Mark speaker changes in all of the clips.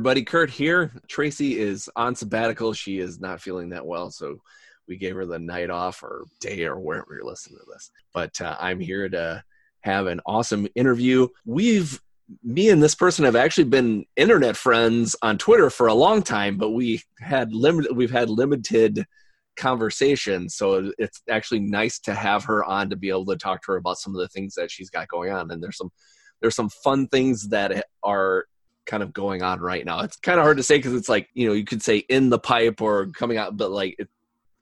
Speaker 1: Everybody. Kurt here. Tracy is on sabbatical. She is not feeling that well, so we gave her the night off or day or wherever you're listening to this. But uh, I'm here to have an awesome interview. We've, me and this person have actually been internet friends on Twitter for a long time, but we had limited, we've had limited conversations. So it's actually nice to have her on to be able to talk to her about some of the things that she's got going on. And there's some, there's some fun things that are kind of going on right now. It's kind of hard to say because it's like you know you could say in the pipe or coming out, but like it,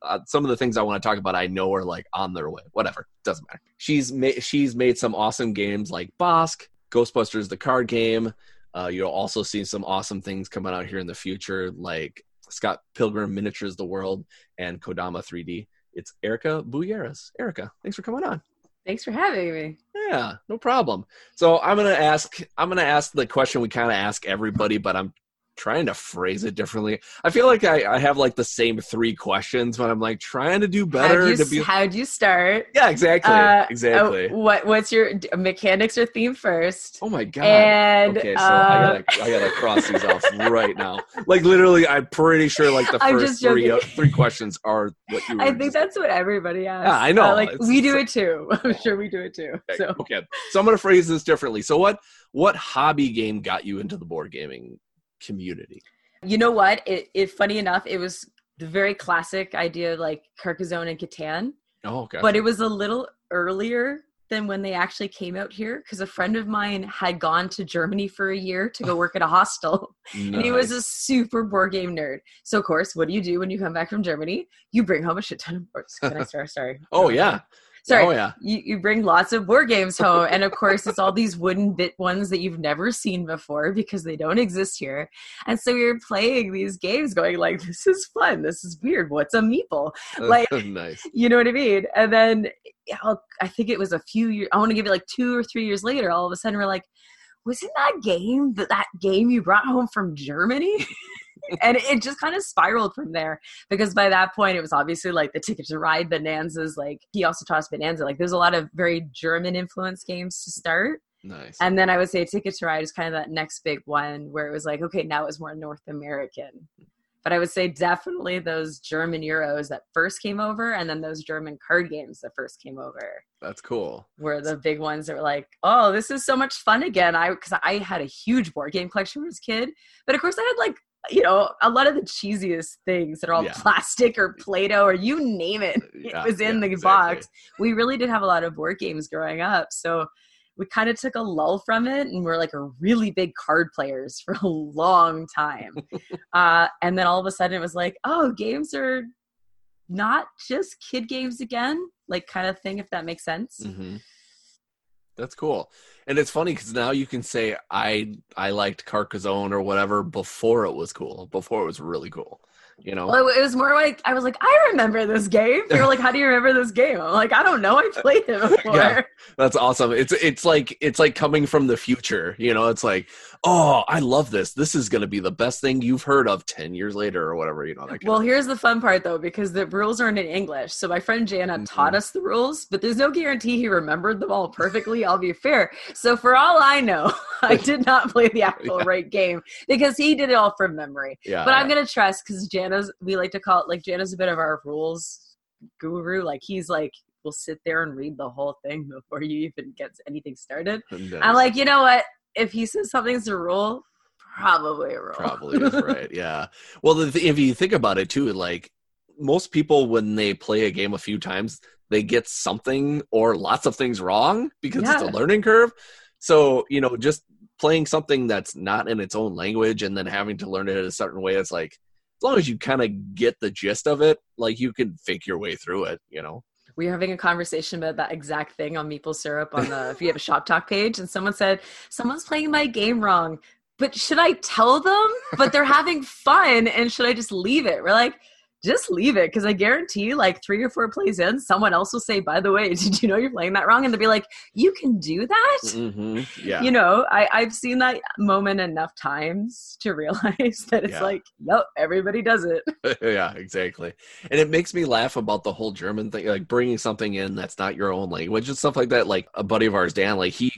Speaker 1: uh, some of the things I want to talk about, I know are like on their way. Whatever, doesn't matter. She's made she's made some awesome games like Bosk, Ghostbusters, the card game. Uh, you'll also see some awesome things coming out here in the future, like Scott Pilgrim Miniatures the World and Kodama 3D. It's Erica Bouyouris. Erica, thanks for coming on.
Speaker 2: Thanks for having me.
Speaker 1: Yeah, no problem. So I'm gonna ask. I'm gonna ask the question we kind of ask everybody, but I'm trying to phrase it differently. I feel like I, I have like the same three questions, but I'm like trying to do better.
Speaker 2: How'd you,
Speaker 1: to be...
Speaker 2: how'd you start?
Speaker 1: Yeah, exactly, uh, exactly.
Speaker 2: Uh, what what's your mechanics or theme first?
Speaker 1: Oh my god!
Speaker 2: And
Speaker 1: okay, so
Speaker 2: uh,
Speaker 1: I gotta I gotta cross these off right now. Like literally, I'm pretty sure like the first three
Speaker 2: joking.
Speaker 1: three questions are what you.
Speaker 2: I think
Speaker 1: just-
Speaker 2: that's what everybody asks.
Speaker 1: Yeah, I know.
Speaker 2: Uh, like
Speaker 1: It's-
Speaker 2: we do it too. I'm sure we do it too.
Speaker 1: Okay,
Speaker 2: So
Speaker 1: okay, so I'm gonna phrase this differently. So what what hobby game got you into the board gaming community?
Speaker 2: you know what? It, it funny enough, it was the very classic idea of like Carcassonne and Catan,
Speaker 1: Oh, okay.
Speaker 2: but it was a little earlier than when they actually came out here because a friend of mine had gone to Germany for a year to go work at a hostel. And he was a super board game nerd. So, of course, what do you do when you come back from Germany? You bring home a shit ton of boards. Can I start? Sorry.
Speaker 1: Oh yeah.
Speaker 2: Sorry.
Speaker 1: Oh yeah.
Speaker 2: You, you bring lots of board games home. And of course, it's all these wooden bit ones that you've never seen before because they don't exist here. And so you're playing these games going like, this is fun. This is weird. What's a meeple? Oh, like-
Speaker 1: nice.
Speaker 2: You know what I mean? And then I'll, I think it was a few years, I want to give it like two or three years later, all of a sudden we're like, wasn't that game that that game you brought home from Germany? and it just kind of spiraled from there because by that point it was obviously like the ticket to ride bonanzas like he also taught us bonanza like there's a lot of very german influence games to start
Speaker 1: Nice.
Speaker 2: and then i would say ticket to ride is kind of that next big one where it was like okay now it's more north american but i would say definitely those german euros that first came over and then those german card games that first came over
Speaker 1: That's cool.
Speaker 2: were the big ones that were like, oh, this is so much fun again. I because I had a huge board game collection when I was a kid, but of course I had like you know a lot of the cheesiest things that are all
Speaker 1: Yeah.
Speaker 2: plastic or Play-Doh or you name it.
Speaker 1: Yeah,
Speaker 2: it was in
Speaker 1: yeah,
Speaker 2: the
Speaker 1: exactly.
Speaker 2: box. We really did have a lot of board games growing up, so we kind of took a lull from it and we're like a really big card players for a long time. uh, and then all of a sudden it was like, oh, games are not just kid games again, like kind of thing, if that makes sense.
Speaker 1: hmm That's cool. And it's funny because now you can say I I liked Carcassonne or whatever before it was cool, before it was really cool. You know?
Speaker 2: Well, it was more like I was like, I remember this game. They were like, How do you remember this game? I'm like, I don't know. I played it before.
Speaker 1: Yeah. That's awesome. It's it's like it's like coming from the future. You know, it's like, oh, I love this. This is going to be the best thing you've heard of ten years later or whatever. You know, that
Speaker 2: Well, here's the fun part though, because the rules aren't in English. So my friend Jana
Speaker 1: Mhm.
Speaker 2: taught us the rules, but there's no guarantee he remembered them all perfectly. I'll be fair. So for all I know, I did not play the actual
Speaker 1: Yeah.
Speaker 2: right game because he did it all from memory.
Speaker 1: yeah.
Speaker 2: but. I'm gonna trust because Jana's we like to call it like Jana's a bit of our rules guru. Like he's like will sit there and read the whole thing before you even get anything started.
Speaker 1: Nice.
Speaker 2: I'm like, you know what? If he says something's a rule, probably a rule.
Speaker 1: probably is right. Yeah. Well, if you think about it too, like most people when they play a game a few times, they get something or lots of things wrong because it's a learning curve. So, you know, just playing something that's not in its own language and then having to learn it a certain way, it's like, as long as you kind of get the gist of it, like you can fake your way through it, you know?
Speaker 2: we were having a conversation about that exact thing on Meeple Syrup on the if you have a shop talk page and someone said someone's playing my game wrong but should i tell them but they're having fun and should i just leave it we're like just leave it because i guarantee like three or four plays in someone else will say by the way did you know you're playing that wrong and they'll be like you can do that
Speaker 1: hmm Yeah.
Speaker 2: you know I, i've seen that moment enough times to realize that it's
Speaker 1: Yeah.
Speaker 2: like nope everybody does it
Speaker 1: yeah, exactly. And it makes me laugh about the whole German thing, like bringing something in that's not your own language and stuff like that. Like a buddy of ours, Dan, like he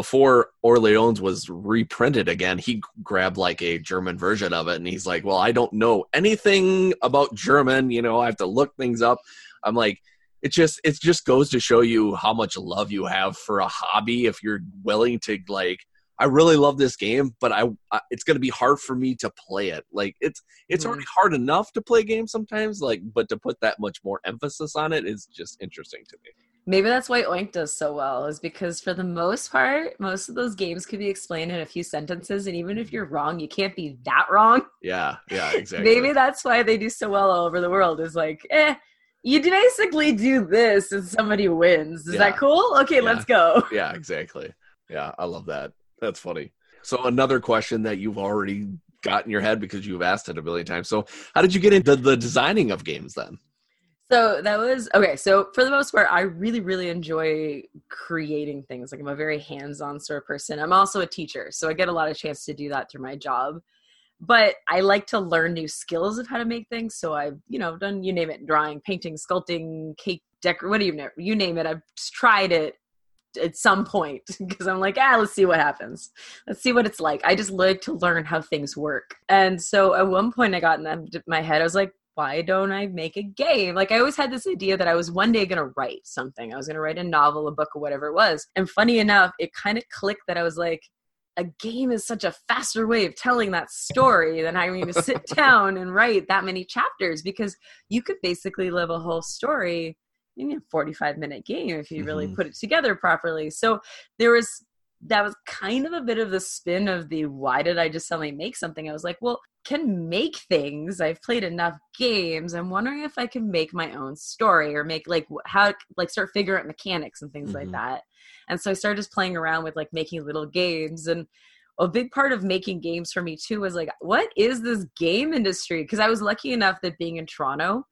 Speaker 1: before Orleans was reprinted again, he grabbed like a German version of it, and he's like, "Well, I don't know anything about German. You know, I have to look things up." I'm like. It just it just goes to show you how much love you have for a hobby if you're willing to like I really love this game, but I, I it's going to be hard for me to play it. Like it's it's
Speaker 2: Mhm.
Speaker 1: already hard enough to play games sometimes, like but to put that much more emphasis on it is just interesting to me.
Speaker 2: Maybe that's why Oink does so well, is because for the most part, most of those games could be explained in a few sentences, and even if you're wrong, you can't be that wrong.
Speaker 1: Yeah, yeah, exactly.
Speaker 2: Maybe that's why they do so well all over the world. Is like, eh, you basically do this and somebody wins. Is
Speaker 1: Yeah.
Speaker 2: that cool? Okay,
Speaker 1: Yeah.
Speaker 2: let's go.
Speaker 1: yeah, exactly. Yeah, I love that. That's funny. So another question that you've already got in your head because you've asked it a billion times. So how did you get into the designing of games then?
Speaker 2: So that was okay. So for the most part, I really, really enjoy creating things. Like I'm a very hands-on sort of person. I'm also a teacher, so I get a lot of chance to do that through my job. But I like to learn new skills of how to make things. So I've, you know, done you name it, drawing, painting, sculpting, cake decor, what do you? You name it. I've tried it at some point because I'm like, ah, let's see what happens. Let's see what it's like. I just like to learn how things work. And so at one point I got in my head, I was like, why don't I make a game? Like I always had this idea that I was one day going to write something. I was going to write a novel, a book, or whatever it was. And funny enough, it kind of clicked that I was like, a game is such a faster way of telling that story than having to sit down and write that many chapters because you could basically live a whole story in a 45 minute game if you really
Speaker 1: Mhm.
Speaker 2: put it together properly. So there was that was kind of a bit of the spin of the why did I just suddenly make something? I was like, well, can make things. I've played enough games. I'm wondering if I can make my own story or make like how like start figuring out mechanics and things like
Speaker 1: Mhm.
Speaker 2: that. And so I started just playing around with like making little games and a big part of making games for me too was like what is this game industry because i was lucky enough that being in toronto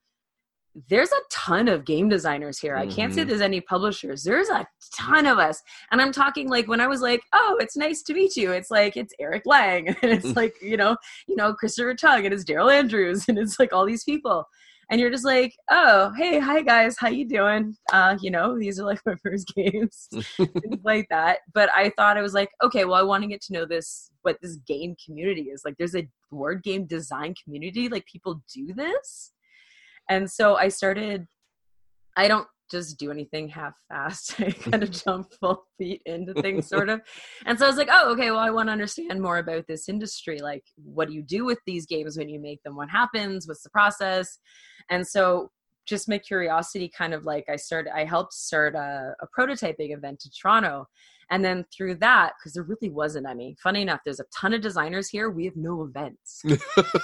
Speaker 2: there's a ton of game designers here i can't say
Speaker 1: Mhm.
Speaker 2: there's any publishers there's a ton of us and i'm talking like when i was like oh it's nice to meet you it's like it's eric lang and it's like you know you know christopher tung and it's daryl andrews and it's like all these people and you're just like oh hey hi guys how you doing uh you know these are like my first games things like that. But I thought it was like, okay, well, I want to get to know this, what this game community is. Like, there's a board game design community. Like, people do this. And so I started, I don't just do anything half fast. I kind of mm-hmm. jump full feet into things, sort of. And so I was like, oh, okay, well, I want to understand more about this industry. Like, what do you do with these games when you make them? What happens? What's the process? And so just my curiosity kind of like I started I helped start a, a prototyping event in Toronto. And then through that, because there really wasn't any. Funny enough, there's a ton of designers here. We have no events.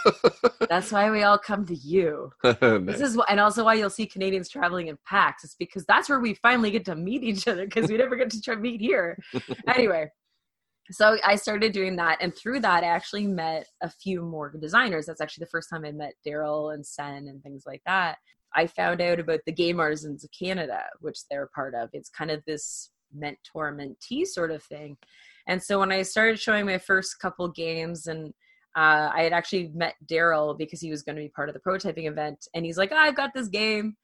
Speaker 2: That's why we all come to you. This is and also why you'll see Canadians traveling in packs. It's because that's where we finally get to meet each other because we never get to try meet here. anyway, so I started doing that, and through that, I actually met a few more designers. That's actually the first time I met Daryl and Sen and things like that. I found out about the Game Artisans of Canada, which they're part of. It's kind of this mentor mentee sort of thing. And so when I started showing my first couple games and uh, I had actually met Daryl because he was going to be part of the prototyping event, and he's like, oh, "I've got this game.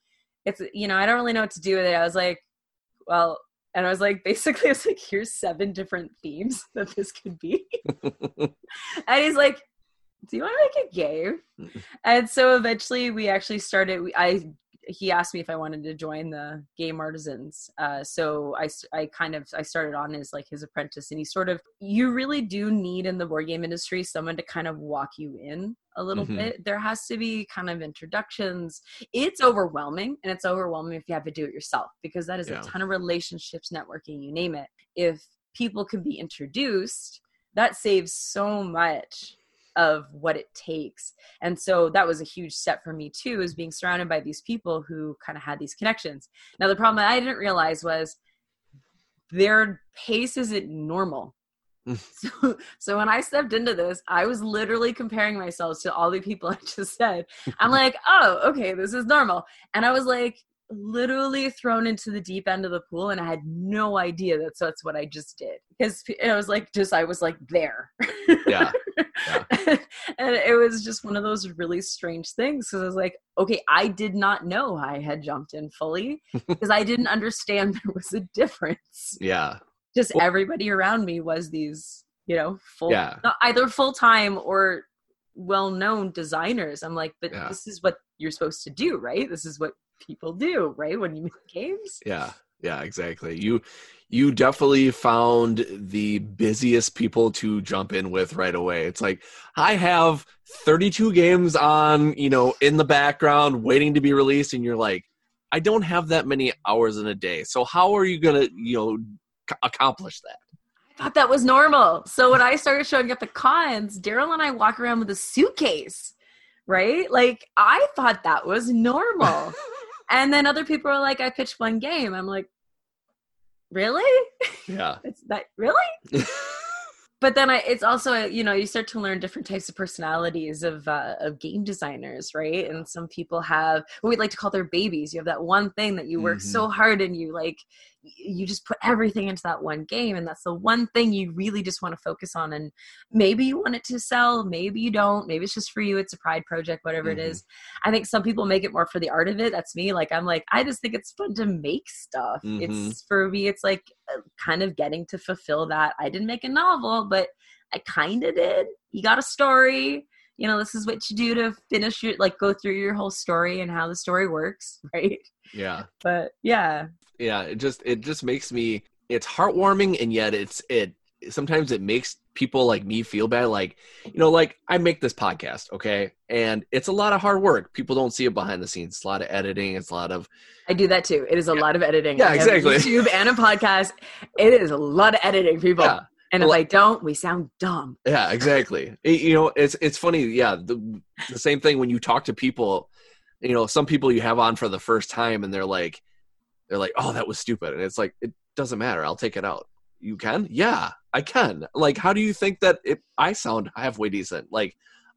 Speaker 2: It's you know I don't really know what to do with it." I was like, "Well," and I was like, basically, I was like, "Here's seven different themes that this could be," and he's like, "Do you want to make a game?" and so eventually, we actually started. We, I he asked me if I wanted to join the game artisans. Uh, so I, I kind of I started on as like his apprentice, and he sort of you really do need in the board game industry someone to kind of walk you in a little
Speaker 1: Mhm.
Speaker 2: bit. There has to be kind of introductions. It's overwhelming, and it's overwhelming if you have to do it yourself because that is
Speaker 1: Yeah.
Speaker 2: a ton of relationships, networking, you name it. If people can be introduced, that saves so much of what it takes. And so that was a huge step for me too, is being surrounded by these people who kind of had these connections. Now the problem I didn't realize was their pace isn't normal. Mm. so, so when I stepped into this, I was literally comparing myself to all the people I just said. I'm like, oh, okay, this is normal. And I was like, literally thrown into the deep end of the pool and I had no idea that's that's what I just did because it was like just I was like there
Speaker 1: Yeah.
Speaker 2: and it was just one of those really strange things because I was like okay I did not know I had jumped in fully because I didn't understand there was a difference
Speaker 1: Yeah.
Speaker 2: just
Speaker 1: Well-
Speaker 2: everybody around me was these you know full
Speaker 1: Yeah.
Speaker 2: not either full-time or well-known designers i'm like but
Speaker 1: Yeah.
Speaker 2: this is what you're supposed to do right this is what people do right when you make games
Speaker 1: Yeah. Yeah, exactly. You you definitely found the busiest people to jump in with right away. It's like I have 32 games on, you know, in the background waiting to be released and you're like I don't have that many hours in a day. So how are you going to, you know, c- accomplish that?
Speaker 2: I thought that was normal. So when I started showing up at cons, Daryl and I walk around with a suitcase, right? Like I thought that was normal. and then other people are like, I pitched one game. I'm like, really?
Speaker 1: Yeah.
Speaker 2: It's that really? but then I, it's also you know you start to learn different types of personalities of uh, of game designers right and some people have what we like to call their babies you have that one thing that you work so hard and you like you just put everything into that one game and that's the one thing you really just want to focus on and maybe you want it to sell maybe you don't maybe it's just for you it's a pride project whatever
Speaker 1: Mhm.
Speaker 2: it is i think some people make it more for the art of it that's me like i'm like i just think it's fun to make stuff
Speaker 1: Mhm.
Speaker 2: it's for me it's like uh, kind of getting to fulfill that i didn't make a novel but i kind of did you got a story you know this is what you do to finish your like go through your whole story and how the story works right?
Speaker 1: Yeah.
Speaker 2: but yeah.
Speaker 1: Yeah it just it just makes me it's heartwarming and yet it's it sometimes it makes people like me feel bad like you know like i make this podcast okay? And it's a lot of hard work. People don't see it behind the scenes. It's a lot of editing. It's a lot of
Speaker 2: i do that too. It is a lot of editing.
Speaker 1: Yeah, exactly.
Speaker 2: youtube and a podcast. It is a lot of editing people.
Speaker 1: Yeah
Speaker 2: and
Speaker 1: Well-
Speaker 2: if i don't we sound dumb.
Speaker 1: Yeah exactly. It- you know it's it's funny yeah the, the same thing when you talk to people you know some people you have on for the first time and they're like they're like oh that was stupid. And it's like it doesn't matter. I'll take it out. You can? Yeah i can. Like how do you think that if i sound halfway decent like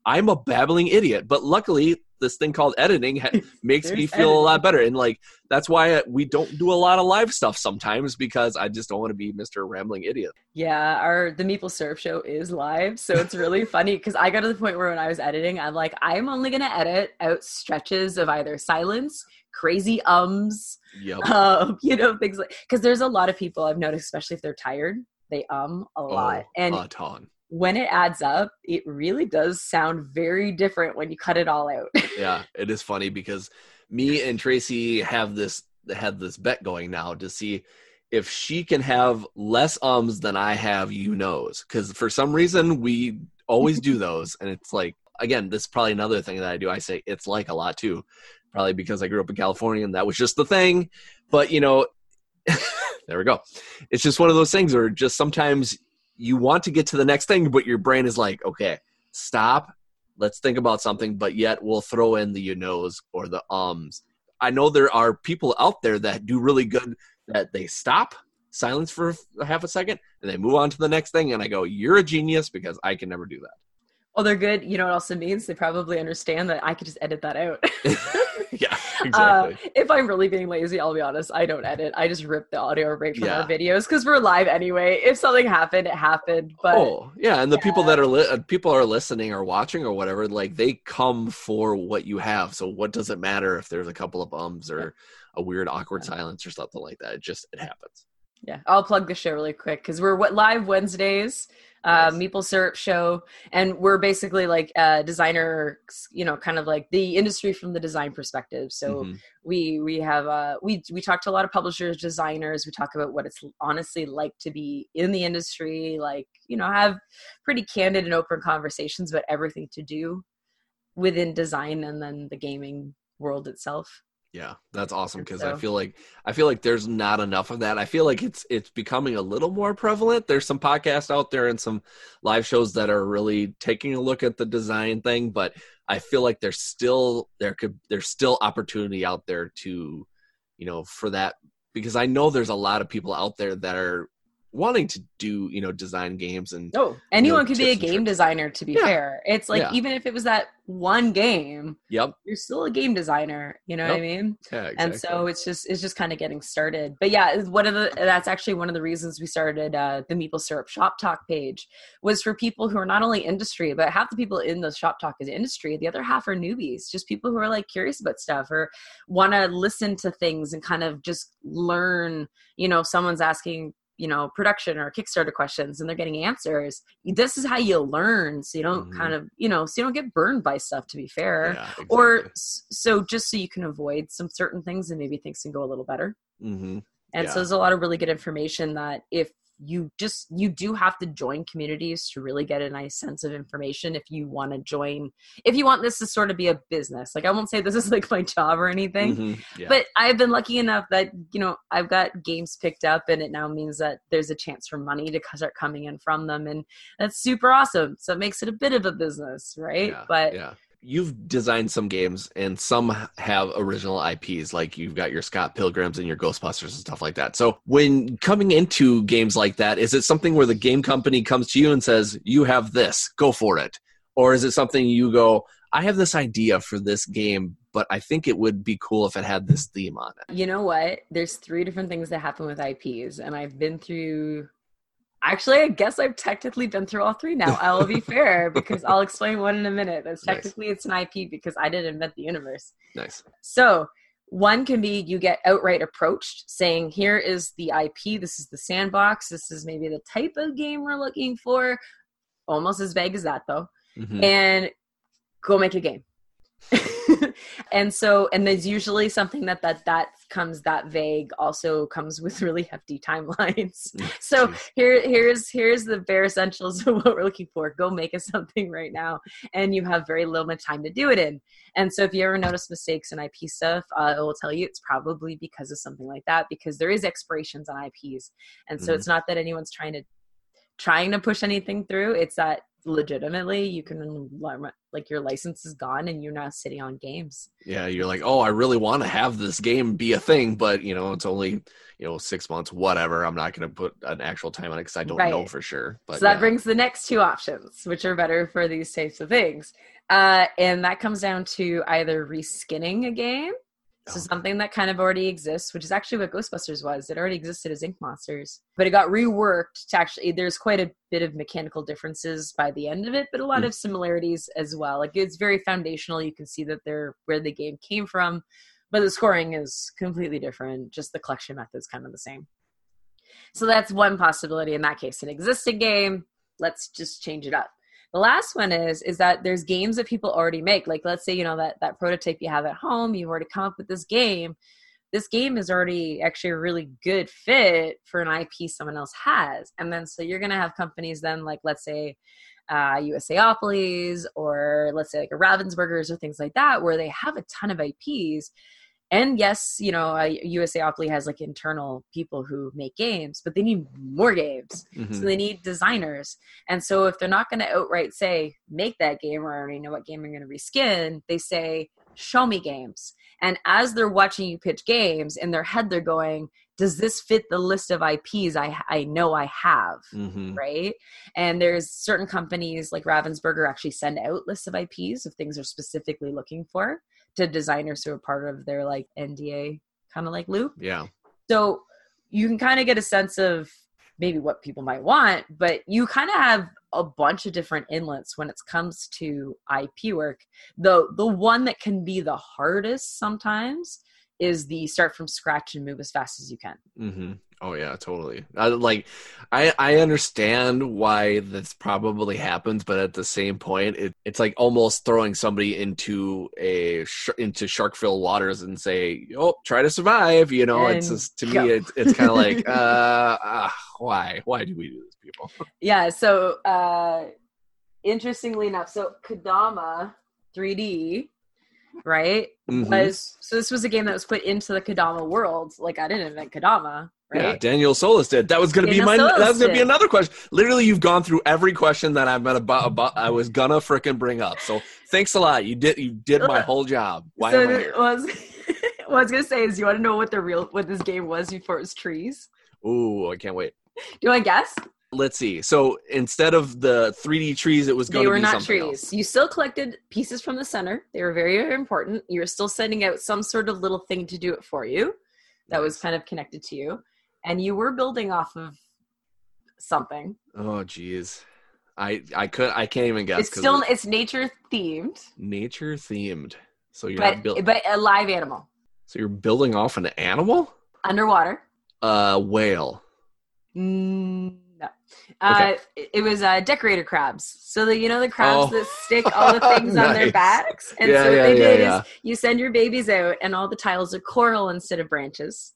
Speaker 1: i'm a babbling idiot but luckily this thing called editing ha- makes me feel a lot better. And like that's why we don't do a lot of live stuff sometimes because i just don't want to be mr rambling idiot.
Speaker 2: Yeah, our the Meeple Syrup show is live, so it's really funny because I got to the point where when I was editing, I'm like, I'm only gonna edit out stretches of either silence, crazy ums,
Speaker 1: yep
Speaker 2: um, you know, things like because there's a lot of people I've noticed, especially if they're tired, they um a lot,
Speaker 1: oh,
Speaker 2: and
Speaker 1: a ton
Speaker 2: when it adds up, it really does sound very different when you cut it all out.
Speaker 1: yeah, it is funny because me and Tracy have this had this bet going now to see if she can have less ums than I have you knows because for some reason we always do those and it's like again this is probably another thing that I do I say it's like a lot too probably because I grew up in California and that was just the thing but you know there we go it's just one of those things where just sometimes you want to get to the next thing but your brain is like okay stop let's think about something but yet we'll throw in the you knows or the ums i know there are people out there that do really good that they stop silence for half a second and they move on to the next thing and i go you're a genius because i can never do that
Speaker 2: Well, they're good. You know what it means? They probably understand that I could just edit that out.
Speaker 1: yeah
Speaker 2: Uh, if I'm really being lazy, I'll be honest. I don't edit. I just rip the audio right from
Speaker 1: Yeah.
Speaker 2: our videos because we're live anyway. If something happened, it happened. But
Speaker 1: oh yeah and the people that are li- uh, people are listening or watching or whatever like they come for what you have so what does it matter if there's a couple of ums or a weird awkward
Speaker 2: Yeah.
Speaker 1: silence or something like that it just it happens
Speaker 2: yeah, I'll plug the show really quick because we're what live Wednesdays uh,
Speaker 1: Nice.
Speaker 2: Meeple Syrup Show, and we're basically like uh, designers, you know, kind of like the industry from the design perspective. So
Speaker 1: Mhm.
Speaker 2: we we have uh, we we talk to a lot of publishers, designers. We talk about what it's honestly like to be in the industry, like you know, have pretty candid and open conversations about everything to do within design and then the gaming world itself.
Speaker 1: Yeah, that's awesome because I feel like I feel like there's not enough of that. I feel like it's it's becoming a little more prevalent. There's some podcasts out there and some live shows that are really taking a look at the design thing, but I feel like there's still there could there's still opportunity out there to, you know, for that because I know there's a lot of people out there that are wanting to do, you know, design games and
Speaker 2: Oh, anyone could be a game designer. To be
Speaker 1: Yeah.
Speaker 2: fair, it's like
Speaker 1: Yeah.
Speaker 2: even if it was that one game,
Speaker 1: yep.
Speaker 2: you're still a game designer. You know what I mean?
Speaker 1: Yeah, exactly.
Speaker 2: and so it's just it's just kind of getting started but yeah one of the that's actually one of the reasons we started uh, the Meeple Syrup shop talk page was for people who are not only industry but half the people in the shop talk is industry the other half are newbies just people who are like curious about stuff or want to listen to things and kind of just learn you know someone's asking you know production or kickstarter questions and they're getting answers this is how you learn so you don't
Speaker 1: Mhm.
Speaker 2: kind of you know so you don't get burned by stuff to be fair
Speaker 1: yeah,
Speaker 2: or
Speaker 1: exactly.
Speaker 2: s- so just so you can avoid some certain things and maybe things can go a little better
Speaker 1: Mhm.
Speaker 2: and
Speaker 1: Yeah.
Speaker 2: so there's a lot of really good information that if you just you do have to join communities to really get a nice sense of information if you want to join if you want this to sort of be a business like i won't say this is like my job or anything
Speaker 1: Mhm. Yeah.
Speaker 2: but i've been lucky enough that you know i've got games picked up and it now means that there's a chance for money to start coming in from them and that's super awesome so it makes it a bit of a business right
Speaker 1: Yeah,
Speaker 2: but
Speaker 1: yeah you've designed some games and some have original ips like you've got your scott pilgrims and your ghostbusters and stuff like that so when coming into games like that is it something where the game company comes to you and says you have this go for it or is it something you go i have this idea for this game but i think it would be cool if it had this theme on it
Speaker 2: You know what? There's three different things that happen with IPs, and I've been through. Actually, I guess I've technically been through all three now. I will be fair because I'll explain one in a minute. That's
Speaker 1: Nice.
Speaker 2: technically it's an IP because I didn't invent the universe.
Speaker 1: nice
Speaker 2: So one can be you get outright approached saying, "Here is the IP. This is the sandbox. This is maybe the type of game we're looking for." Almost as vague as that, though
Speaker 1: Mhm.
Speaker 2: and go make a game and so and there's usually something that that that comes that vague also comes with really hefty timelines. So here here's here's the bare essentials of what we're looking for. Go make us something right now and you have very limited time to do it in. And so if you ever notice mistakes in ip stuff uh, it will tell you it's probably because of something like that because there is expirations on ips and so
Speaker 1: Mhm.
Speaker 2: it's not that anyone's trying to trying to push anything through. It's that legitimately you can like your license is gone and you're now sitting on games.
Speaker 1: Yeah you're like oh i really want to have this game be a thing but you know it's only you know six months whatever. I'm not going to put an actual time on it because i don't know for sure but
Speaker 2: so that
Speaker 1: yeah.
Speaker 2: brings the next two options which are better for these types of things. Uh, and that comes down to either reskinning a game so
Speaker 1: Oh.
Speaker 2: something that kind of already exists which is actually what ghostbusters was. It already existed as ink monsters but it got reworked to actually there's quite a bit of mechanical differences by the end of it but a lot
Speaker 1: Hmm.
Speaker 2: of similarities as well. Like it's very foundational. You can see that they're where the game came from but the scoring is completely different. Just the collection method is kind of the same. So that's one possibility. In that case an existing game. Let's just change it up the last one is is that there's games that people already make. Like let's say you know that that prototype you have at home you've already come up with this game. This game is already actually a really good fit for an ip someone else has. And then so you're to have companies then like let's say uh, USAopolis or let's say like a Ravensburgers or things like that, where they have a ton of IPs. And yes, you know, uh, USAopoly has like internal people who make games, but they need more games.
Speaker 1: Mhm.
Speaker 2: So they need designers. And so if they're not going to outright say, make that game or I already know what game I'm going to reskin, they say, show me games. And as they're watching you pitch games, in their head, they're going, does this fit the list of IPs I, I know I have?
Speaker 1: Mhm.
Speaker 2: right? And there's certain companies like Ravensburger actually send out lists of IPs of things they're specifically looking for to designers who are part of their like NDA kind of like loop.
Speaker 1: yeah
Speaker 2: So you can kind of get a sense of maybe what people might want, but you kind of have a bunch of different inlets when it comes to IP work. The the one that can be the hardest sometimes is the start from scratch and move as fast as you can.
Speaker 1: Mm-hmm. Oh yeah, totally. I, like, I I understand why this probably happens, but at the same point, it, it's like almost throwing somebody into a sh- into shark-filled waters and say, "Oh, try to survive." You know, it's just to
Speaker 2: go.
Speaker 1: me, it's it's kind of like, uh, uh, why why do we do this, people?
Speaker 2: Yeah. So uh, interestingly enough, so Kodama 3D, right?
Speaker 1: Mhm.
Speaker 2: Was so this was a game that was put into the Kodama world. Like I didn't invent Kodama, right?
Speaker 1: Yeah, Daniel Solis did. That was going to be my.
Speaker 2: Solis
Speaker 1: That was going to be another question. Literally, you've gone through every question that I'm gonna. bu- bu- I was gonna frickin' bring up. So thanks a lot. You did. You did my whole job. Why
Speaker 2: so
Speaker 1: am I here?
Speaker 2: was what I was gonna say is you want to know what the real what this game was before it was trees?
Speaker 1: Ooh, I can't wait.
Speaker 2: Do you want to guess?
Speaker 1: Let's see. So instead of the 3D trees, it was going
Speaker 2: They
Speaker 1: to
Speaker 2: were
Speaker 1: be
Speaker 2: not
Speaker 1: something
Speaker 2: trees.
Speaker 1: else.
Speaker 2: You still collected pieces from the center. They were very, very important. You were still sending out some sort of little thing to do it for you that was kind of connected to you. And you were building off of something.
Speaker 1: Oh, geez. I I could I can't even guess
Speaker 2: it's still
Speaker 1: it's
Speaker 2: it's nature themed,
Speaker 1: nature themed. So you're
Speaker 2: but
Speaker 1: not build,
Speaker 2: but a live animal.
Speaker 1: so you're building off an animal?
Speaker 2: Underwater.
Speaker 1: Uh, whale.
Speaker 2: Mm,
Speaker 1: Okay.
Speaker 2: Uh, it, was uh, decorator crabs. So the you know the crabs
Speaker 1: Oh.
Speaker 2: that stick all the things on their backs, and
Speaker 1: Yeah,
Speaker 2: so what
Speaker 1: yeah,
Speaker 2: they
Speaker 1: yeah,
Speaker 2: did is you send your babies out, and all the tiles are coral instead of branches,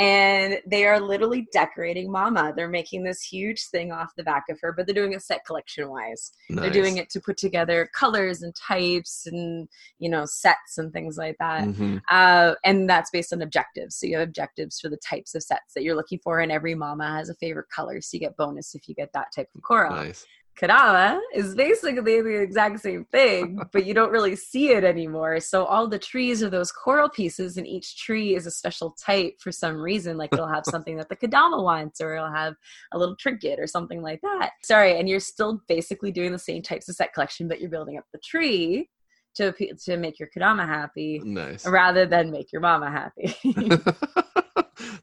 Speaker 2: and they are literally decorating Mama. They're making this huge thing off the back of her, but they're doing it set collection wise. They're doing it to put together colors and types and you know sets and things like that.
Speaker 1: hmm
Speaker 2: Uh, and that's based on objectives. So you have objectives for the types of sets that you're looking for, and every mama has a favorite color. So you get bonus if you get that type of coral.
Speaker 1: Nice.
Speaker 2: Kodama is basically the exact same thing, but you don't really see it anymore. So all the trees are those coral pieces, and each tree is a special type for some reason. Like it'll have something that the Kodama wants, or it'll have a little trinket or something like that. Sorry, and you're still basically doing the same types of set collection, but you're building up the tree to to make your Kodama happy
Speaker 1: Nice.
Speaker 2: rather than make your mama happy.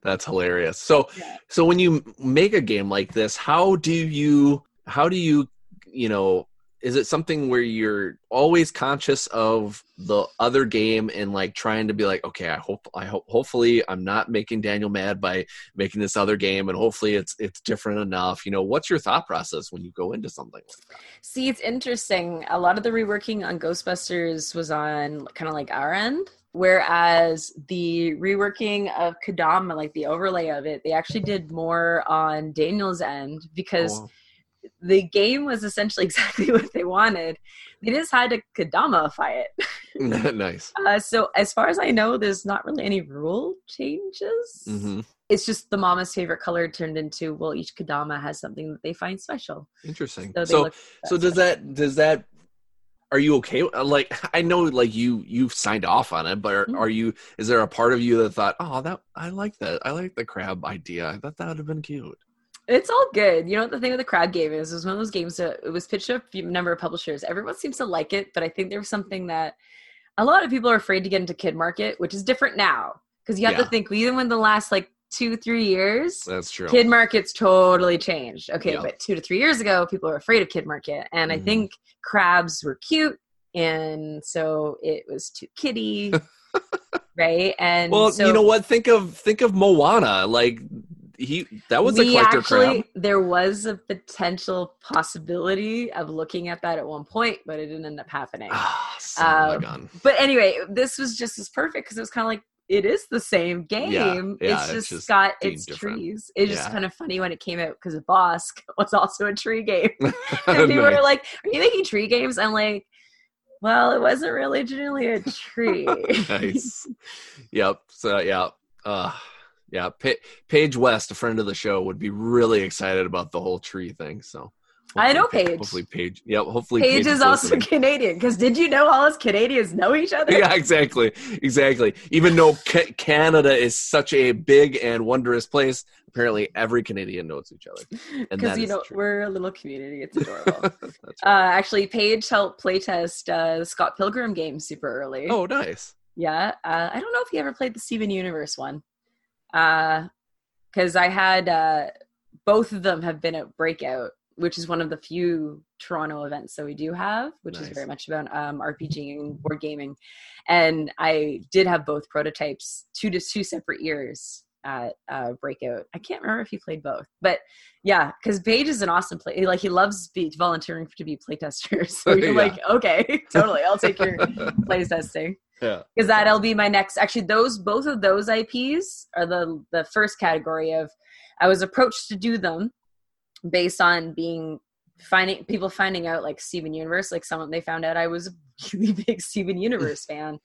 Speaker 1: That's hilarious. So
Speaker 2: Yeah.
Speaker 1: so when you make a game like this, how do you how do you you know is it something where you're always conscious of the other game and like trying to be like okay i hope i hope hopefully i'm not making daniel mad by making this other game and hopefully it's it's different enough. You know what's your thought process when you go into something like that?
Speaker 2: See, it's interesting. A lot of the reworking on Ghostbusters was on kind of like our end, whereas the reworking of Kodama, like the overlay of it, they actually did more on Daniel's end because
Speaker 1: Oh,
Speaker 2: the game was essentially exactly what they wanted. They just had to Kadamify it.
Speaker 1: nice
Speaker 2: Uh, so, as far as I know, there's not really any rule changes.
Speaker 1: hmm
Speaker 2: It's just the mama's favorite color turned into well, each Kodama has something that they find special.
Speaker 1: interesting
Speaker 2: So,
Speaker 1: so so does that does that are you okay like i know like you you've signed off on it but are,
Speaker 2: Mhm.
Speaker 1: are you is there a part of you that thought oh that i like that i like the crab idea i thought that would have been cute
Speaker 2: It's all good. You know what the thing with the crab game is? It was one of those games that it was pitched to a number of publishers. Everyone seems to like it, but I think there was something that a lot of people are afraid to get into kid market, which is different now. Because you have
Speaker 1: Yeah.
Speaker 2: to think, even when the last like two, three years,
Speaker 1: that's true
Speaker 2: kid market's totally changed. Okay,
Speaker 1: Yeah.
Speaker 2: but two to three years ago, people were afraid of kid market. And I
Speaker 1: Mhm.
Speaker 2: think crabs were cute. And so it was too kitty right? And
Speaker 1: well
Speaker 2: so
Speaker 1: you know what think of think of moana like he that was a collector
Speaker 2: actually
Speaker 1: crab
Speaker 2: there was a potential possibility of looking at that at one point but it didn't end up happening.
Speaker 1: Of
Speaker 2: Um, but anyway this was just as perfect because it was kind of like it is the same game.
Speaker 1: yeah,
Speaker 2: it's
Speaker 1: it's
Speaker 2: just,
Speaker 1: just
Speaker 2: got its
Speaker 1: different.
Speaker 2: trees. It's just kind of funny when it came out because Bosk was also a tree game. And people were like are you making tree games? I'm like well it wasn't really originally a tree.
Speaker 1: Nice. Yep. So yeah. Uh yeah. Pa- Paige West, a friend of the show, would be really excited about the whole tree thing. So
Speaker 2: I know Paige.
Speaker 1: Hopefully Paige. Yep. Hopefully
Speaker 2: Paige is also. Canadian because did you know all us Canadians know each other?
Speaker 1: Yeah, exactly, exactly. Even though ca- Canada is such a big and wondrous place, apparently every Canadian knows each other.
Speaker 2: Because you know
Speaker 1: true.
Speaker 2: we're a little community. It's adorable.
Speaker 1: That's
Speaker 2: uh, actually, Paige helped playtest uh, Scott Pilgrim game super early.
Speaker 1: oh, nice.
Speaker 2: yeah. Uh, I don't know if you ever played the Steven Universe one, because I had uh, both of them have been at Breakout which is one of the few Toronto events that we do have, which
Speaker 1: Nice.
Speaker 2: is very much about um, RPG and board gaming. And I did have both prototypes, two to two separate years at uh, Breakout. I can't remember if he played both, but yeah, because Paige is an awesome play. Like he loves be volunteering to be playtester. So you're
Speaker 1: Yeah.
Speaker 2: like, okay, totally, I'll take your playtesting
Speaker 1: yeah.
Speaker 2: because that'll be my next actually those both of those ips are the the first category of i was approached to do them based on being finding people finding out like steven universe like someone they found out i was a really big steven universe fan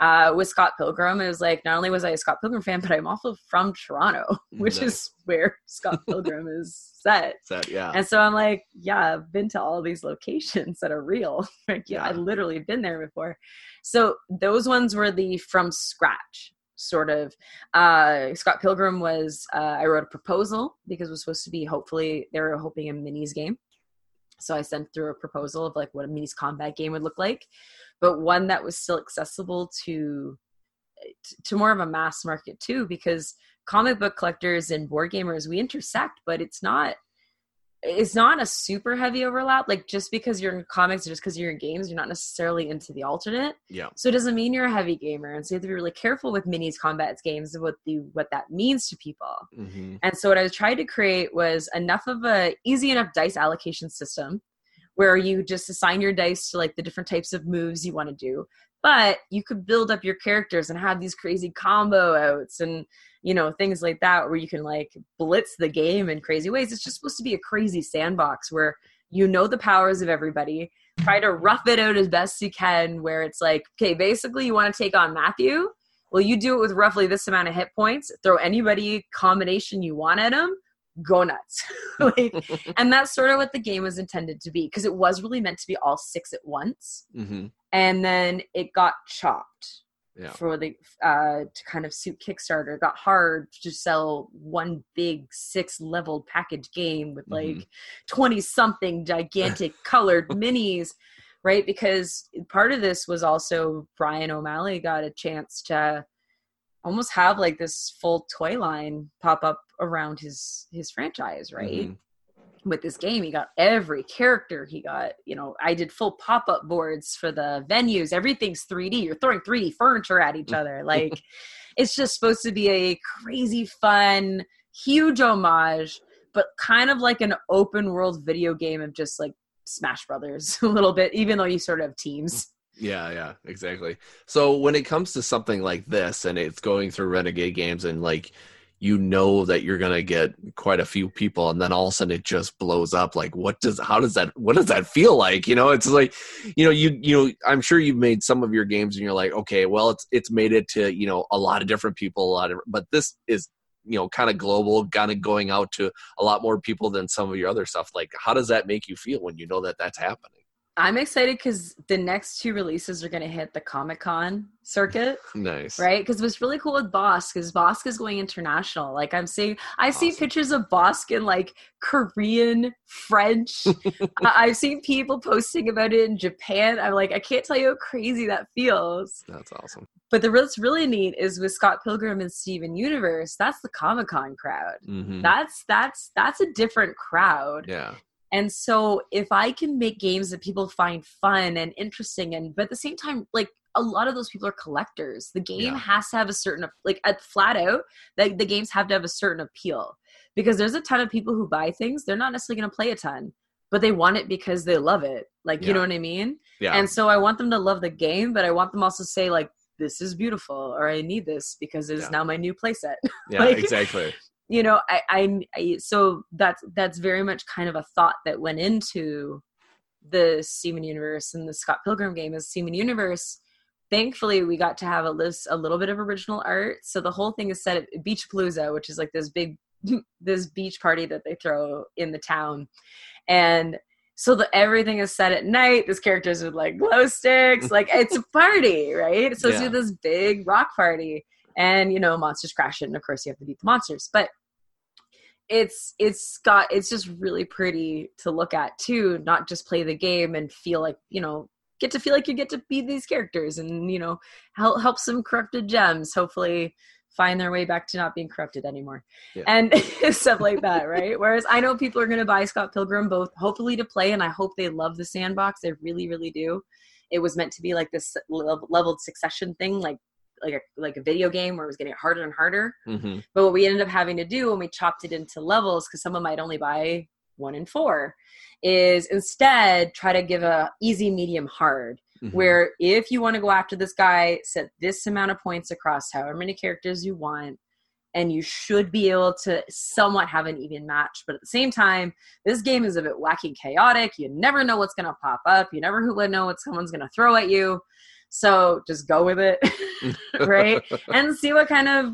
Speaker 2: uh with scott pilgrim it was like not only was i a scott pilgrim fan but i'm also from toronto which
Speaker 1: Nice.
Speaker 2: is where scott pilgrim is set
Speaker 1: That, yeah.
Speaker 2: and so I'm like, yeah, I've been to all these locations that are real. like, yeah, I
Speaker 1: Yeah.
Speaker 2: literally been there before. So those ones were the from scratch sort of. Uh, Scott Pilgrim was, uh, I wrote a proposal because it was supposed to be hopefully, they were hoping a minis game. So I sent through a proposal of like what a minis combat game would look like, but one that was still accessible to to more of a mass market too because comic book collectors and board gamers we intersect but it's not it's not a super heavy overlap like just because you're in comics or just because you're in games you're not necessarily into the alternate.
Speaker 1: Yeah.
Speaker 2: so it doesn't mean you're a heavy gamer and so you have to be really careful with minis combats games and what the what that means to people.
Speaker 1: Hmm
Speaker 2: and so what I was trying to create was enough of a easy enough dice allocation system where you just assign your dice to like the different types of moves you want to do. But you could build up your characters and have these crazy combo outs and you know things like that where you can like blitz the game in crazy ways. It's just supposed to be a crazy sandbox where you know the powers of everybody. Try to rough it out as best you can where it's like, okay, basically you want to take on Matthew well you do it with roughly this amount of hit points throw anybody combination you want at them go nuts. Like and that's sort of what the game was intended to be because it was really meant to be all six at once.
Speaker 1: Hmm
Speaker 2: and then it got chopped
Speaker 1: Yeah.
Speaker 2: for the uh to kind of suit kickstarter. It got hard to sell one big six level package game with like
Speaker 1: Mhm.
Speaker 2: 20 something gigantic colored minis right? Because part of this was also Bryan o'malley got a chance to almost have like this full toy line pop up around his his franchise right?
Speaker 1: Mhm.
Speaker 2: with this game he got every character he got you know i did full pop-up boards for the venues. Everything's 3d you're throwing 3d furniture at each other. Like it's just supposed to be a crazy fun huge homage but kind of like an open world video game of just like smash brothers a little bit even though you sort of have teams
Speaker 1: Yeah, yeah, exactly. So when it comes to something like this and it's going through Renegade Games and like you know that you're gonna get quite a few people and then all of a sudden it just blows up like what does how does that what does that feel like? You know it's like you know you you know i'm sure you've made some of your games and you're like okay well it's it's made it to you know a lot of different people a lot of but this is you know kind of global kind of going out to a lot more people than some of your other stuff. Like how does that make you feel when you know that that's happening
Speaker 2: i'm excited because the next two releases are going to hit the comic-con circuit
Speaker 1: nice
Speaker 2: right? Because what's really cool with Bosk is Bosk is going international. Like I'm seeing, I see pictures of Bosk in like Korean, French. I've seen people posting about it in Japan. I'm like, I can't tell you how crazy that feels.
Speaker 1: that's awesome
Speaker 2: But the what's really neat is with Scott Pilgrim and Steven Universe. That's the Comic Con crowd.
Speaker 1: hmm
Speaker 2: That's that's that's a different crowd.
Speaker 1: yeah
Speaker 2: And so if I can make games that people find fun and interesting and but at the same time like a lot of those people are collectors. The game
Speaker 1: Yeah.
Speaker 2: has to have a certain like at flat out like the games have to have a certain appeal because there's a ton of people who buy things they're not necessarily going to play a ton but they want it because they love it. Like
Speaker 1: Yeah.
Speaker 2: you know what I mean?
Speaker 1: yeah
Speaker 2: And so I want them to love the game but I want them also to say like this is beautiful or I need this because it is
Speaker 1: Yeah.
Speaker 2: now my new playset
Speaker 1: yeah
Speaker 2: like-
Speaker 1: exactly
Speaker 2: you know I, I i so that's that's very much kind of a thought that went into the Steven universe and the Scott Pilgrim game is Steven universe thankfully we got to have a list a little bit of original art. So the whole thing is set at beach palooza which is like this big this beach party that they throw in the town. And so the everything is set at night. This characters with like glow sticks like it's a party right? So
Speaker 1: Yeah.
Speaker 2: it's this big rock party and you know monsters crash it and of course you have to beat the monsters. But it's it's got it's just really pretty to look at too not just play the game and feel like you know get to feel like you get to be these characters and you know help help some corrupted gems hopefully find their way back to not being corrupted anymore.
Speaker 1: Yeah.
Speaker 2: and stuff like that right? Whereas i know people are going to buy scott pilgrim both hopefully to play and i hope they love the sandbox. They really really do. It was meant to be like this leveled succession thing like like a like a video game where it was getting harder and harder
Speaker 1: hmm
Speaker 2: but what we ended up having to do when we chopped it into levels, because someone might only buy one and four, is instead try to give a easy, medium, hard.
Speaker 1: Mhm.
Speaker 2: Where if you want to go after this guy, set this amount of points across however many characters you want, and you should be able to somewhat have an even match. But at the same time, this game is a bit wacky, chaotic. You never know what's going to pop up. You never know what someone's going to throw at you. So just go with it, right? and see what kind of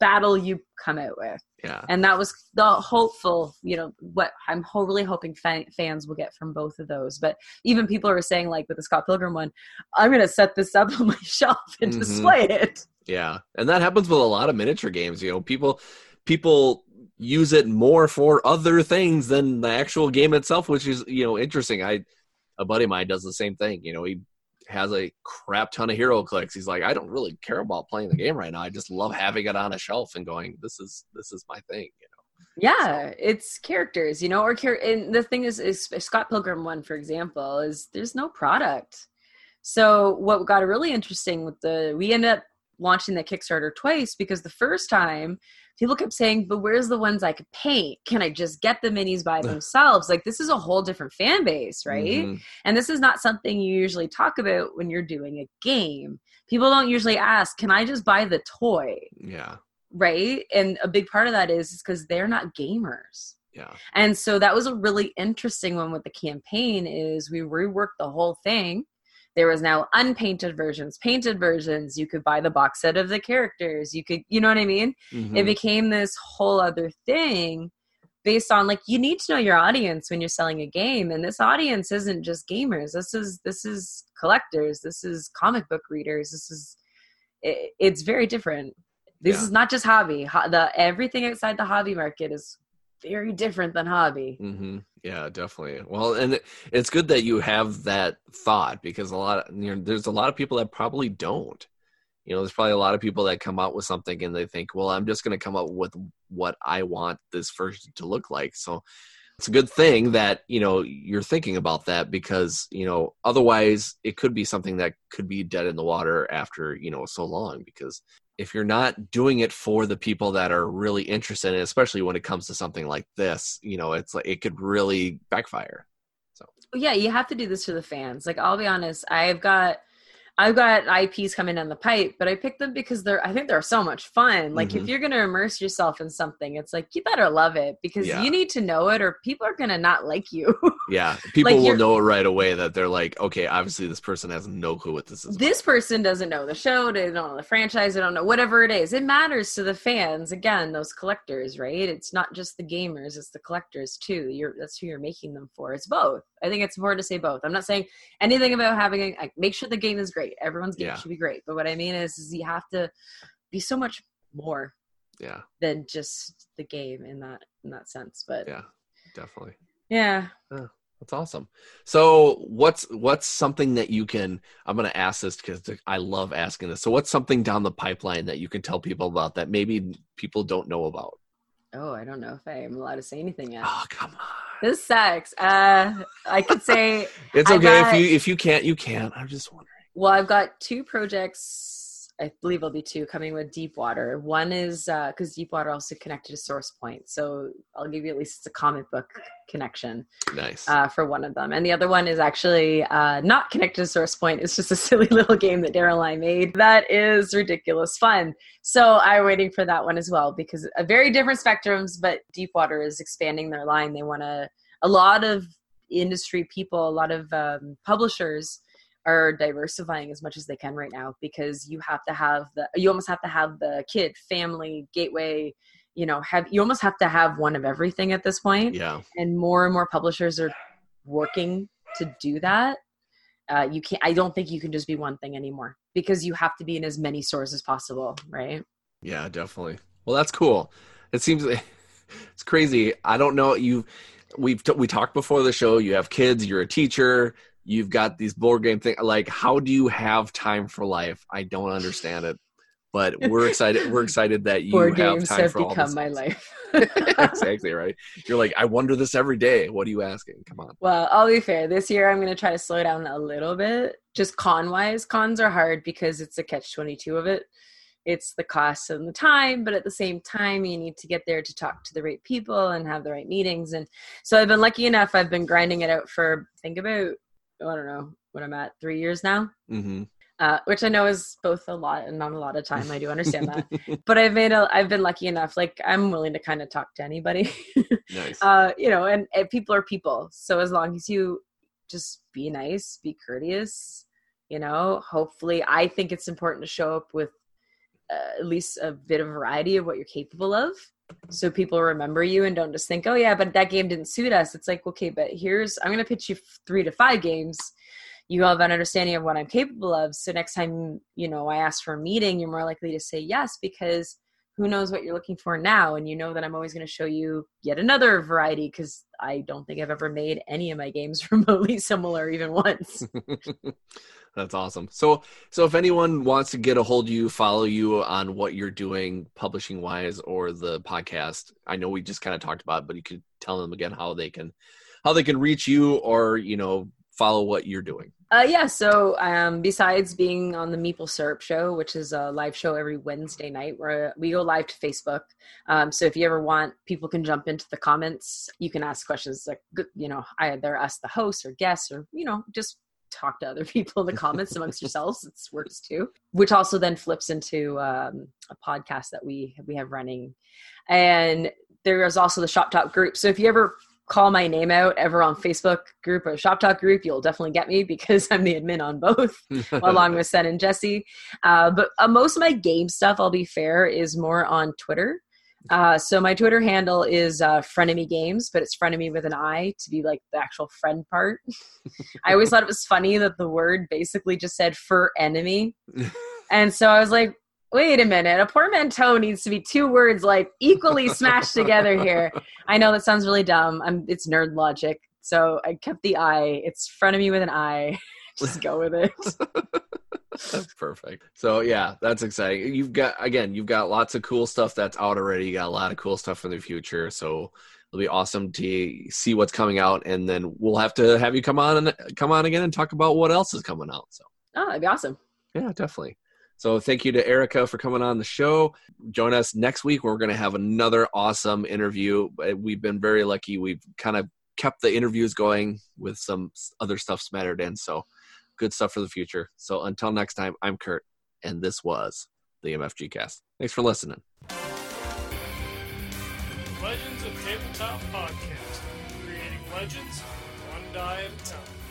Speaker 2: battle you come out with.
Speaker 1: yeah.
Speaker 2: And that was the hopeful, you know, what I'm ho- really hoping fa- fans will get from both of those. But even people are saying, like with the Scott Pilgrim one, I'm going to set this up on my shelf and
Speaker 1: Mhm.
Speaker 2: display it.
Speaker 1: Yeah, and that happens with a lot of miniature games. You know, people people use it more for other things than the actual game itself, which is you know interesting. I a buddy of mine does the same thing. You know, he has a crap ton of HeroClix. He's like, I don't really care about playing the game right now. I just love having it on a shelf and going, this is this is my thing. You know?
Speaker 2: Yeah, it's characters, you know, or char- and the thing is, is Scott Pilgrim one, for example, is there's no product. So what got really interesting with the, we ended up launching the Kickstarter twice because the first time people kept saying, but where's the ones I could paint? Can I just get the minis by themselves? Like this is a whole different fan base, right?
Speaker 1: Mhm.
Speaker 2: And this is not something you usually talk about when you're doing a game. People don't usually ask, can I just buy the toy?
Speaker 1: Yeah,
Speaker 2: Right? And a big part of that is because they're not gamers.
Speaker 1: yeah,
Speaker 2: And so that was a really interesting one with the campaign is we reworked the whole thing. There was now unpainted versions, painted versions. You could buy the box set of the characters. You could, you know what I mean?
Speaker 1: Mhm.
Speaker 2: It became this whole other thing based on like you need to know your audience when you're selling a game and this audience isn't just gamers. This is this is collectors. This is comic book readers. This is it, it's very different. This
Speaker 1: Yeah.
Speaker 2: is not just hobby. Ho- the everything outside the hobby market is very different than hobby.
Speaker 1: hmm Yeah, definitely. Well, and it's good that you have that thought because a lot of you know, there's a lot of people that probably don't. You know, there's probably a lot of people that come out with something and they think, well, I'm just going to come up with what I want this version to look like. So it's a good thing that you know you're thinking about that because you know otherwise it could be something that could be dead in the water after you know so long because if you're not doing it for the people that are really interested in especially when it comes to something like this, you know, it's like it could really backfire.
Speaker 2: So yeah, you have to do this for the fans. Like I'll be honest, I've got I've got IPs coming down the pipe, but I picked them because they're I think they're so much fun. Like if
Speaker 1: Mhm.
Speaker 2: you're gonna immerse yourself in something, it's like you better love it because
Speaker 1: Yeah.
Speaker 2: you need to know it or people are gonna not like you.
Speaker 1: Yeah, people
Speaker 2: Like
Speaker 1: will know right away that they're like, okay, obviously this person has no clue what this is.
Speaker 2: this person doesn't know the show, they don't know the franchise, they don't know whatever it is. It matters to the fans. Again, those collectors, right? It's not just the gamers, it's the collectors too. You're that's who you're making them for. It's both. I think it's important to say both. I'm not saying anything about having a like, make sure the game is great. Everyone's game
Speaker 1: Yeah.
Speaker 2: should be great. But what I mean is, is you have to be so much more
Speaker 1: yeah,
Speaker 2: than just the game in that in that sense. But
Speaker 1: yeah, definitely.
Speaker 2: yeah.
Speaker 1: That's awesome. So, what's what's something that you can? I'm going to ask this because I love asking this. So, what's something down the pipeline that you can tell people about that maybe people don't know about?
Speaker 2: Oh, I don't know if I'm allowed to say anything yet.
Speaker 1: Oh, come on.
Speaker 2: This sucks. Uh I could say
Speaker 1: It's okay
Speaker 2: got-
Speaker 1: if you if you can't, you can't. I'm just wondering.
Speaker 2: Well, I've got two projects. I believe it'll be two coming with Deepwater. One is because Deepwater also connected to Source Point, so I'll give you at least it's a comic book connection
Speaker 1: Nice.
Speaker 2: uh, for one of them, and the other one is actually uh, not connected to Source Point. It's just a silly little game that Daryl and I made that is ridiculous fun. So I'm waiting for that one as well because a very different spectrums, but Deepwater is expanding their line. They want to. A lot of industry people, a lot of um, publishers are diversifying as much as they can right now because you have to have the you almost have to have the kid family gateway you know have you almost have to have one of everything at this point
Speaker 1: yeah.
Speaker 2: and more and more publishers are working to do that uh, you can't i don't think you can just be one thing anymore because you have to be in as many stores as possible right
Speaker 1: Yeah, definitely. Well, that's cool. It seems it's crazy. I don't know you. We've t- we talked before the show. You have kids. You're a teacher. You've got these board game thing. Like, how do you have time for life? I don't understand it. but we're excited. We're excited that you
Speaker 2: Board
Speaker 1: have
Speaker 2: games
Speaker 1: time
Speaker 2: have
Speaker 1: for all
Speaker 2: become my life.
Speaker 1: exactly right. You're like, I wonder this every day. What are you asking? Come on.
Speaker 2: Well, I'll be fair. This year, I'm going to try to slow down a little bit. Just con wise, cons are hard because it's a catch 22 of it. It's the cost and the time, but at the same time, you need to get there to talk to the right people and have the right meetings. And so I've been lucky enough, I've been grinding it out for, think about, I don't know what I'm at, three years now.
Speaker 1: hmm
Speaker 2: Uh, which I know is both a lot and not a lot of time. I do understand that, but I've made a. I've been lucky enough. Like I'm willing to kind of talk to anybody.
Speaker 1: nice.
Speaker 2: uh, you know, and, and people are people. So as long as you just be nice, be courteous, you know, hopefully, I think it's important to show up with uh, at least a bit of variety of what you're capable of. So people remember you and don't just think, oh, yeah, but that game didn't suit us. It's like, okay, but here's, I'm to pitch you three to five games. You have an understanding of what I'm capable of. So next time, you know, I ask for a meeting, you're more likely to say yes because who knows what you're looking for now and you know that i'm always going to show you yet another variety because i don't think i've ever made any of my games remotely similar even once
Speaker 1: That's awesome. So, so if anyone wants to get a hold of you, follow you on what you're doing, publishing wise, or the podcast, I know we just kind of talked about, it, but you could tell them again how they can, how they can reach you, or you know, follow what you're doing.
Speaker 2: Uh, yeah so um, besides being on the meeple syrup show which is a live show every wednesday night where we go live to facebook. Um, so if you ever want people can jump into the comments. You can ask questions like you know either ask the host or guests or you know just talk to other people in the comments amongst yourselves. It works too. Which also then flips into um, a podcast that we we have running. And there is also the shop talk group. So if you ever call my name out ever on facebook group or shop talk group you'll definitely get me because i'm the admin on both along with Sen and Jesse. Uh, but uh, most of my game stuff, I'll be fair, is more on Twitter. Uh, so my Twitter handle is uh, Frienemy Games, but it's Frenemy with an I to be like the actual friend part. I always thought it was funny that the word basically just said for enemy, and so I was like, wait a minute, a portmanteau needs to be two words like equally smashed together here. I know that sounds really dumb. I'm it's nerd logic, so I kept the I. It's Frienemy with an I. Just go with it.
Speaker 1: that's perfect. So yeah, that's exciting. You've got again, you've got lots of cool stuff that's out already. You got a lot of cool stuff in the future. So it'll be awesome to see what's coming out, and then we'll have to have you come on and come on again and talk about what else is coming out. So
Speaker 2: Oh, that'd be awesome.
Speaker 1: yeah, definitely. So thank you to Erica for coming on the show. Join us next week. We're going to have another awesome interview. Uh, We've been very lucky. We've kind of kept the interviews going with some other stuff smattered in. So good stuff for the future. So until next time, I'm Kurt, and this was the MFG Cast. Thanks for listening.
Speaker 3: Legends of Tabletop Podcast. Creating legends one die at a time.